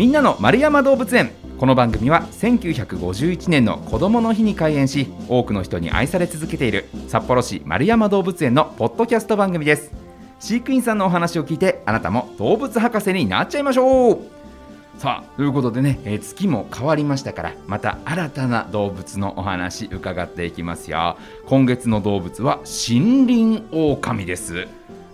みんなの丸山動物園。この番組は1951年の子どもの日に開園し多くの人に愛され続けている札幌市丸山動物園のポッドキャスト番組です。飼育員さんのお話を聞いてあなたも動物博士になっちゃいましょう。さあということでね、えー月も変わりましたからまた新たな動物のお話伺っていきますよ。今月の動物は森林狼です。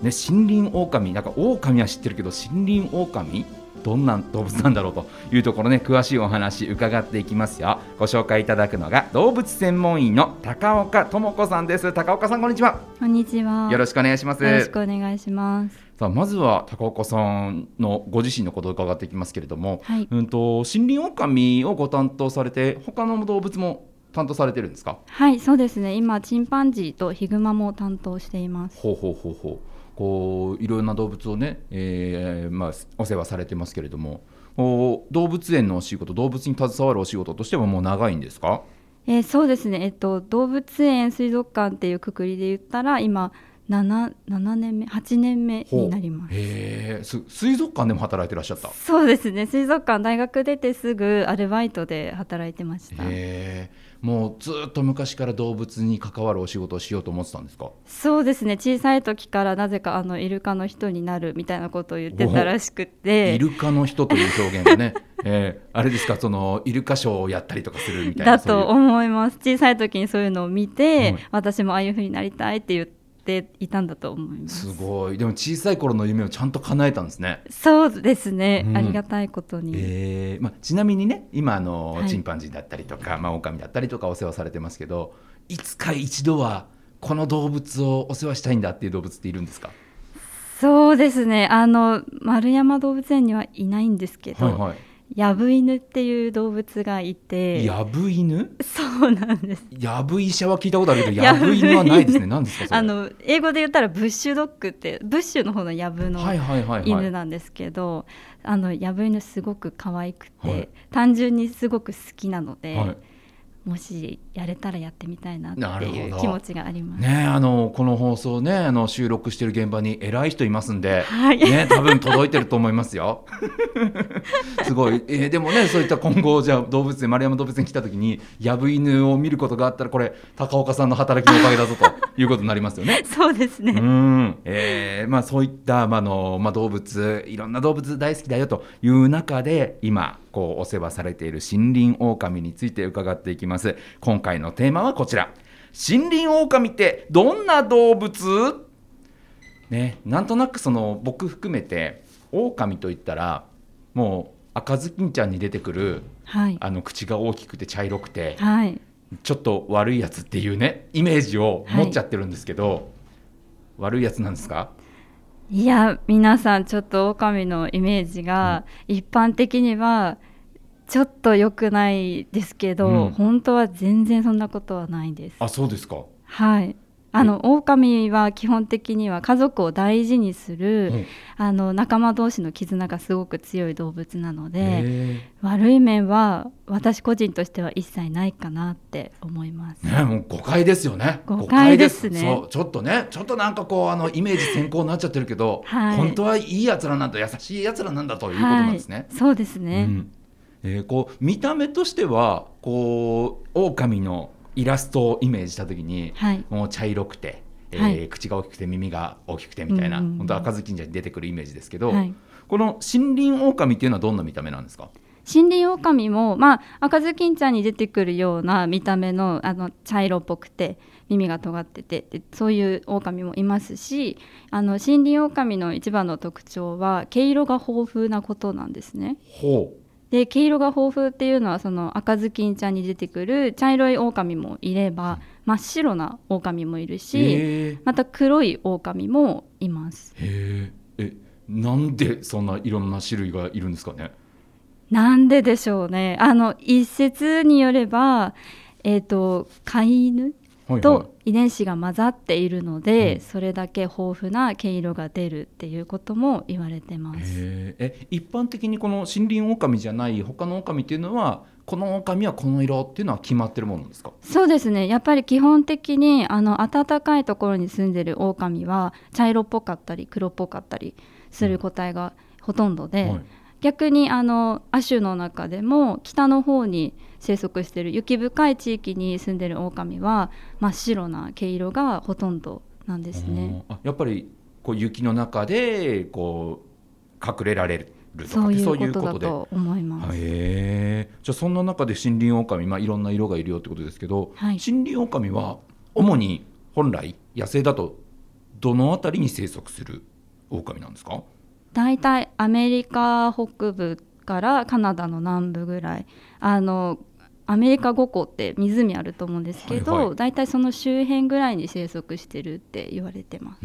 ね森林狼なんか狼は知ってるけど森林狼どんな動物なんだろうというところね詳しいお話伺っていきますよご紹介いただくのが動物専門医の高岡智子さんです高岡さんこんにちはこんにちは。よろしくお願いしますよろしくお願いします。さあまずは高岡さんのご自身のことを伺っていきますけれども、はい。うんと森林狼をご担当されて他の動物も担当されてるんですか？はい、そうですね。今チンパンジーとヒグマも担当しています。ほうほうほうほうこういろんな動物をね、えーまあ、お世話されてますけれどもこう動物園のお仕事動物に携わるお仕事としてはもう長いんですか？えーそうですね。えっと動物園水族館っていうくくりで言ったら今七七年目八年目になります。へえす水族館でも働いてらっしゃった？へそうですね。水族館大学出てすぐアルバイトで働いてました。えもうずっと昔から動物に関わるお仕事をしようと思ってたんですか？そうですね。小さい時からなぜかあのイルカの人になるみたいなことを言ってたらしくて。イルカの人という表現がね、えーあれですか？そのイルカショーをやったりとかするみたいなだと思います小さい時にそういうのを見て、はい私もああいう風になりたいって言っていたんだと思います。すごい。でも小さい頃の夢をちゃんと叶えたんですね。そうですね、うん。ありがたいことに、えーまあ、ちなみにね今あの、はい。チンパンジーだったりとか、まあ、狼だったりとかお世話されてますけどいつか一度はこの動物をお世話したいんだっていう動物っているんですか？そうですね。あの丸山動物園にはいないんですけど、はいはいヤブイヌっていう動物がいて。ヤブ犬そうなんです。ヤブ医者は聞いたことあるけどヤブ犬はないですね。何ですかそれ？あの英語で言ったらブッシュドッグってブッシュの方のヤブの犬なんですけど、あのヤブ犬すごく可愛くて、はい。単純にすごく好きなので、はいもしやれたらやってみたいなっていう気持ちがあります。ねあのこの放送ねあの収録してる現場に偉い人いますんで、はい、ね多分届いてると思いますよ。すごい、えーでもねそういった今後じゃあ動物園丸山動物園来た時にヤブ犬を見ることがあったらこれ高岡さんの働きのおかげだぞと いうことになりますよね。そうですね。うん、えーまあそういったまああのまあ動物いろんな動物大好きだよという中で今こうお世話されている森林狼について伺っていきます。今回のテーマはこちら。森林狼ってどんな動物？ね、なんとなくその僕含めて狼といったらもう赤ずきんちゃんに出てくるはい。あの口が大きくて茶色くてはい。ちょっと悪いやつっていうねイメージを持っちゃってるんですけど、悪いやつなんですか？いや、皆さんちょっと狼のイメージが一般的にはちょっと良くないですけど、うん本当は全然そんなことはないです。あそうですか、はい。あの狼は基本的には家族を大事にする、うん。あの仲間同士の絆がすごく強い動物なので、へ悪い面は私個人としては一切ないかなって思います。えねもう誤解ですよね。誤解ですね。そうちょっとねちょっとなんかこうあのイメージ先行になっちゃってるけど、はい。本当はいいやつらなんだ優しいやつらなんだということなんですね、はい、そうですね。うん。えーこう見た目としてはこう狼のイラストをイメージした時に、はい。もう茶色くて、えーはい口が大きくて耳が大きくてみたいな、うんうんうん本当赤ずきんちゃんに出てくるイメージですけど、はい。この森林狼っていうのはどんな見た目なんですか？森林狼も、まあ、赤ずきんちゃんに出てくるような見た目のあの茶色っぽくて耳が尖っててでそういう狼もいますしあの森林狼の一番の特徴は毛色が豊富なことなんですね。ほで毛色が豊富っていうのはその赤ずきんちゃんに出てくる茶色い狼もいれば真っ白な狼もいるうしまた黒い狼もいます。へえ。えなんでそんないろんな種類がいるんですかね？なんででしょうね。あの一説によれば、えー、と飼い犬と遺伝子が混ざっているので、うん。それだけ豊富な毛色が出るっていうことも言われてます。へええ一般的にこの森林狼じゃない他の狼っていうのはこの狼はこの色っていうのは決まってるものですか？そうですね。やっぱり基本的にあの暖かいところに住んでる狼は茶色っぽかったり黒っぽかったりする個体がほとんどで、はい逆にあの亜種の中でも北の方に生息している雪深い地域に住んでるオオカミは真っ白な毛色がほとんどなんですね。あやっぱりこう雪の中でこう隠れられるとかそういうこと。だと思います。へえじゃあそんな中で森林オオカミ、まあ、いろんな色がいるよってことですけど、はい森林オオカミは主に本来野生だとどのあたりに生息するオオカミなんですか？だいたいアメリカ北部からカナダの南部ぐらいあのアメリカ5個って湖あると思うんですけど、はいはい。だいたいその周辺ぐらいに生息してるって言われてます。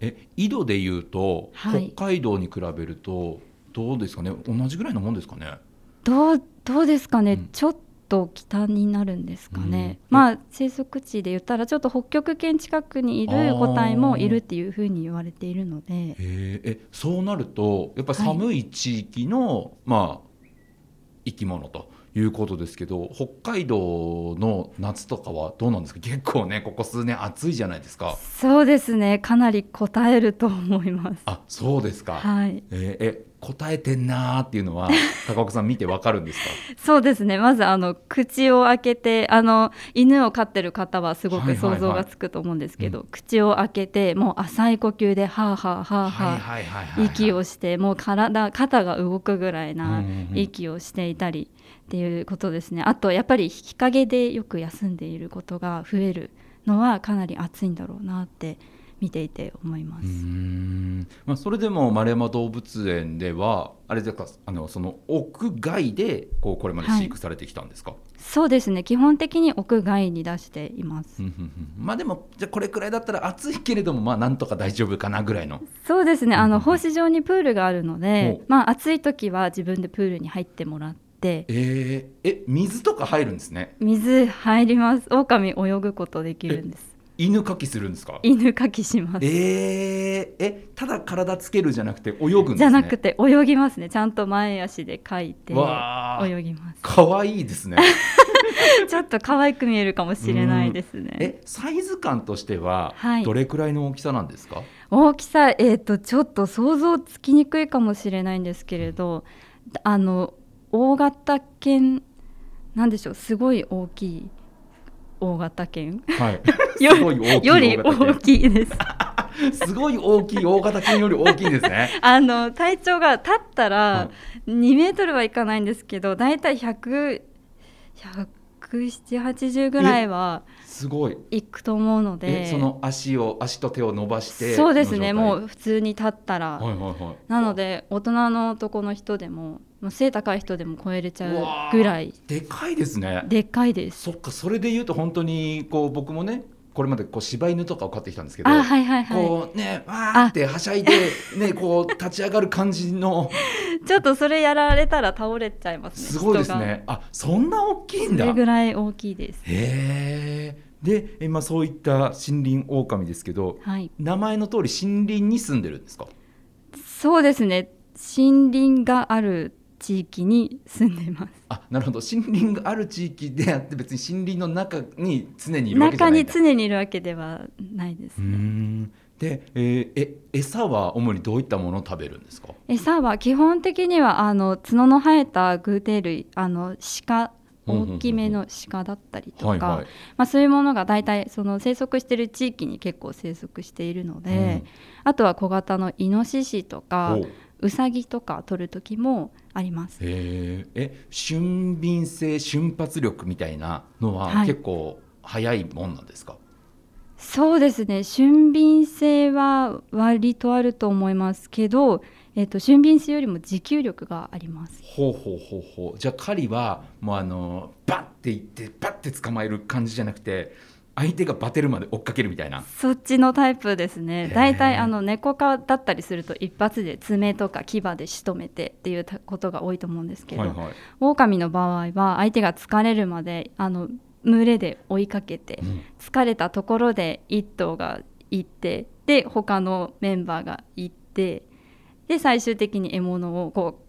え緯度でいうと、はい。北海道に比べるとどうですかね？同じぐらいのもんですかね？どうどうですかね、うん。ちょっと北になるんですかね、うん。まあ生息地で言ったらちょっと北極圏近くにいる個体もいるっていうふうに言われているので。へええそうなるとやっぱり寒い地域の、まあ生き物ということですけど北海道の夏とかはどうなんですか？結構ねここ数年暑いじゃないですか。そうですね。かなり答えると思います。あそうですか、はい。えーえ答えてんなーっていうのは 高岡さん見てわかるんですか？そうですね。まずあの口を開けてあの犬を飼ってる方はすごく想像がつくと思うんですけど、口を開けてもう浅い呼吸でハーハーハーハー、はいはいはいはい息をしてもう体肩が動くぐらいな息をしていたりっていうことですね、あとやっぱり日陰でよく休んでいることが増えるのはかなり暑いんだろうなって見ていて思います。まあ、それでも丸山動物園ではあれですかあのその屋外でこうこれまで飼育されてきたんですか、そうですね。基本的に屋外に出しています。まあでもじゃあこれくらいだったら暑いけれどもまあなんとか大丈夫かなぐらいの。そうですね。あの放飼場にプールがあるのでほ、まあ、暑い時は自分でプールに入ってもらって。えー、え水とか入るんですね？水入ります。狼泳ぐことできるんです犬かきするんですか？犬かきします。えー、えただ体つけるじゃなくて泳ぐんですね。じゃなくて泳ぎますね。ちゃんと前足でかいて泳ぎます。かわいいですね。ちょっと可愛く見えるかもしれないですね。えサイズ感としてははい。どれくらいの大きさなんですか、大きさえっ、とちょっと想像つきにくいかもしれないんですけれどあの大型犬なんでしょう。すごい大きい大型犬。はい。よ すごい大きいより大きいです。犬 すごい大きい大型犬より大きいんですね。あの体長が立ったはら2メートルはいかないんですけどだいたい100 17080ぐらいはすごい。いくと思うので。えその足を足と手を伸ばしてそうですね。もう普通に立ったら、はいはいはい。なので大人の男の人でももう背高い人でも超えれちゃうぐらい。でかいですね。でっかいです。そっかそれで言うと本当にこう僕もねこれまでこう柴犬とかを飼ってきたんですけどあはいはいはい。こうねわーってはしゃいでね こう立ち上がる感じの。ちょっとそれやられたら倒れちゃいますねすごいですね。あそんな大きいんそだれぐらい大きいです。へえでえまあそういった森林オオカミですけどはい。名前の通り森林に住んでるんですか？そうですね。森林がある地域に住んでます。あなるほど。森林がある地域であって別に森林の中に常にいるわけじゃ中にないんだ。常にいるわけではないですね。ん。で、えーえ餌は主にどういったものを食べるんですか？餌は基本的にはあの角の生えた偶蹄類あの鹿大きめの鹿だったりとか、まあ、そういうものが大体その生息している地域に結構生息しているので、うん。あとは小型のイノシシとかおうウサギとか取る時もあります。え俊敏性瞬発力みたいなのははい。結構早いもんなんですか、そうですね。俊敏性は割とあると思いますけど、えっと俊敏性よりも持久力があります。ほうほうほうほう。じゃあ狩りはもうあのバッていってバッて捕まえる感じじゃなくて相手がバテるまで追っかけるみたいな。そっちのタイプですね。大体あの猫科だったりすると一発で爪とか牙で仕留めてっていうことが多いと思うんですけど、はいはい。狼の場合は相手が疲れるまであの群れで追いかけてうん。疲れたところで一頭が行ってで他のメンバーが行ってで最終的に獲物をこう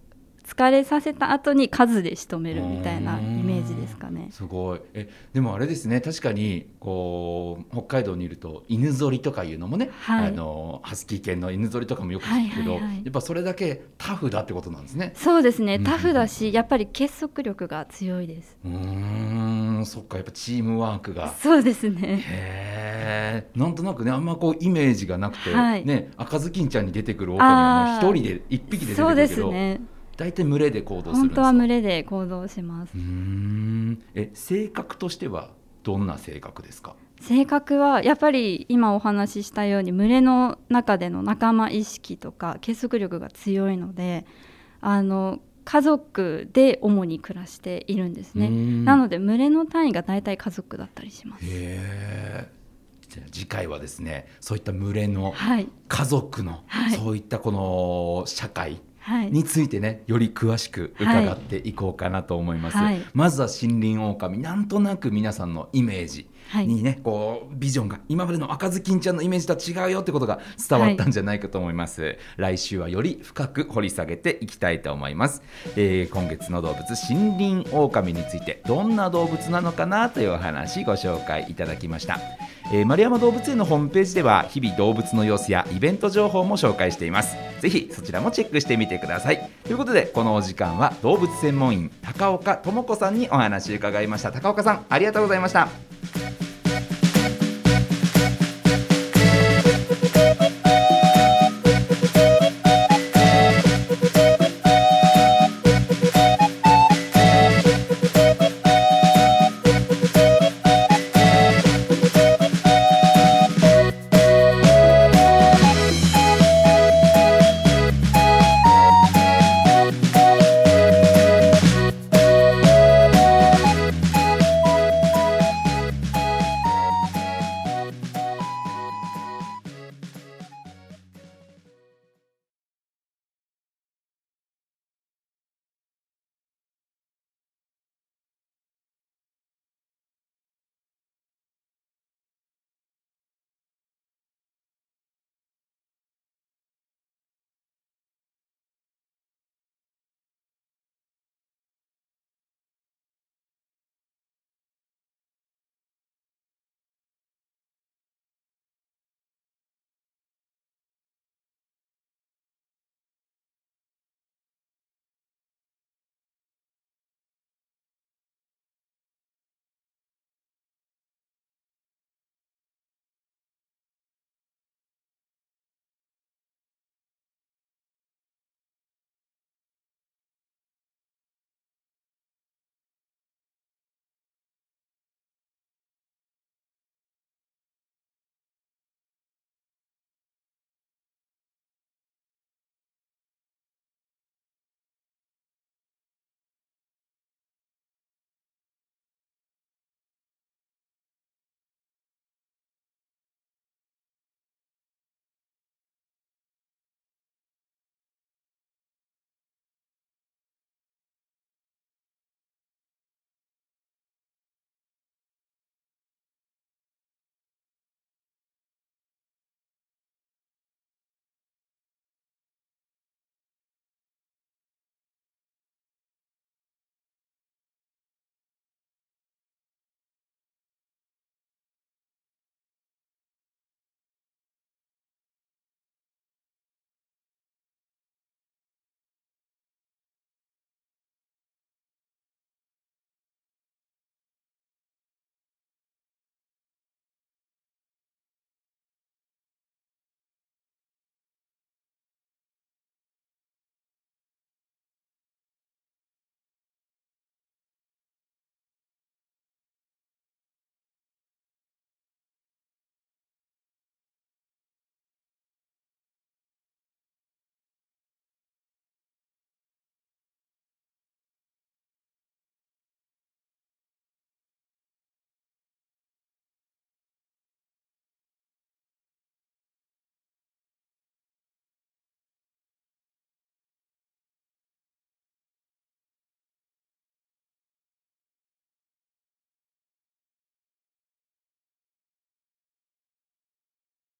疲れさせた後に数で仕留めるみたいなイメージですかね。すごい。えでもあれですね。確かにこう北海道にいると犬ぞりとかいうのもね、はい、あのハスキー犬の犬ぞりとかもよく聞くけど、はいはいはい、やっぱそれだけタフだってことなんですね。そうですね。タフだし、やっぱり結束力が強いです。うん。そっか。やっぱチームワークが。そうですね。へえなんとなくねあんまこうイメージがなくて、はい、ね赤ずきんちゃんに出てくる狼は一人で一匹で出てくるけど。そうですね大体群れで行動する本当は群れで行動します。うん。え性格としてはどんな性格ですか？性格はやっぱり今お話ししたように群れの中での仲間意識とか結束力が強いのであの家族で主に暮らしているんですね。なので群れの単位が大体家族だったりします。へ次回はですねそういった群れの家族の、はい、そういったこの社会についてね、より詳しく伺っていこうかなと思います、はい、まずは森林狼なんとなく皆さんのイメージにね、はい、こうビジョンが今までの赤ずきんちゃんのイメージとは違うよってことが伝わったんじゃないかと思います、はい、来週はより深く掘り下げていきたいと思います、えー、今月の動物森林狼についてどんな動物なのかなというお話ご紹介いただきましたえー、丸山動物園のホームページでは日々動物の様子やイベント情報も紹介しています。ぜひそちらもチェックしてみてください。ということでこのお時間は動物専門員高岡智子さんにお話伺いました。高岡さんありがとうございました。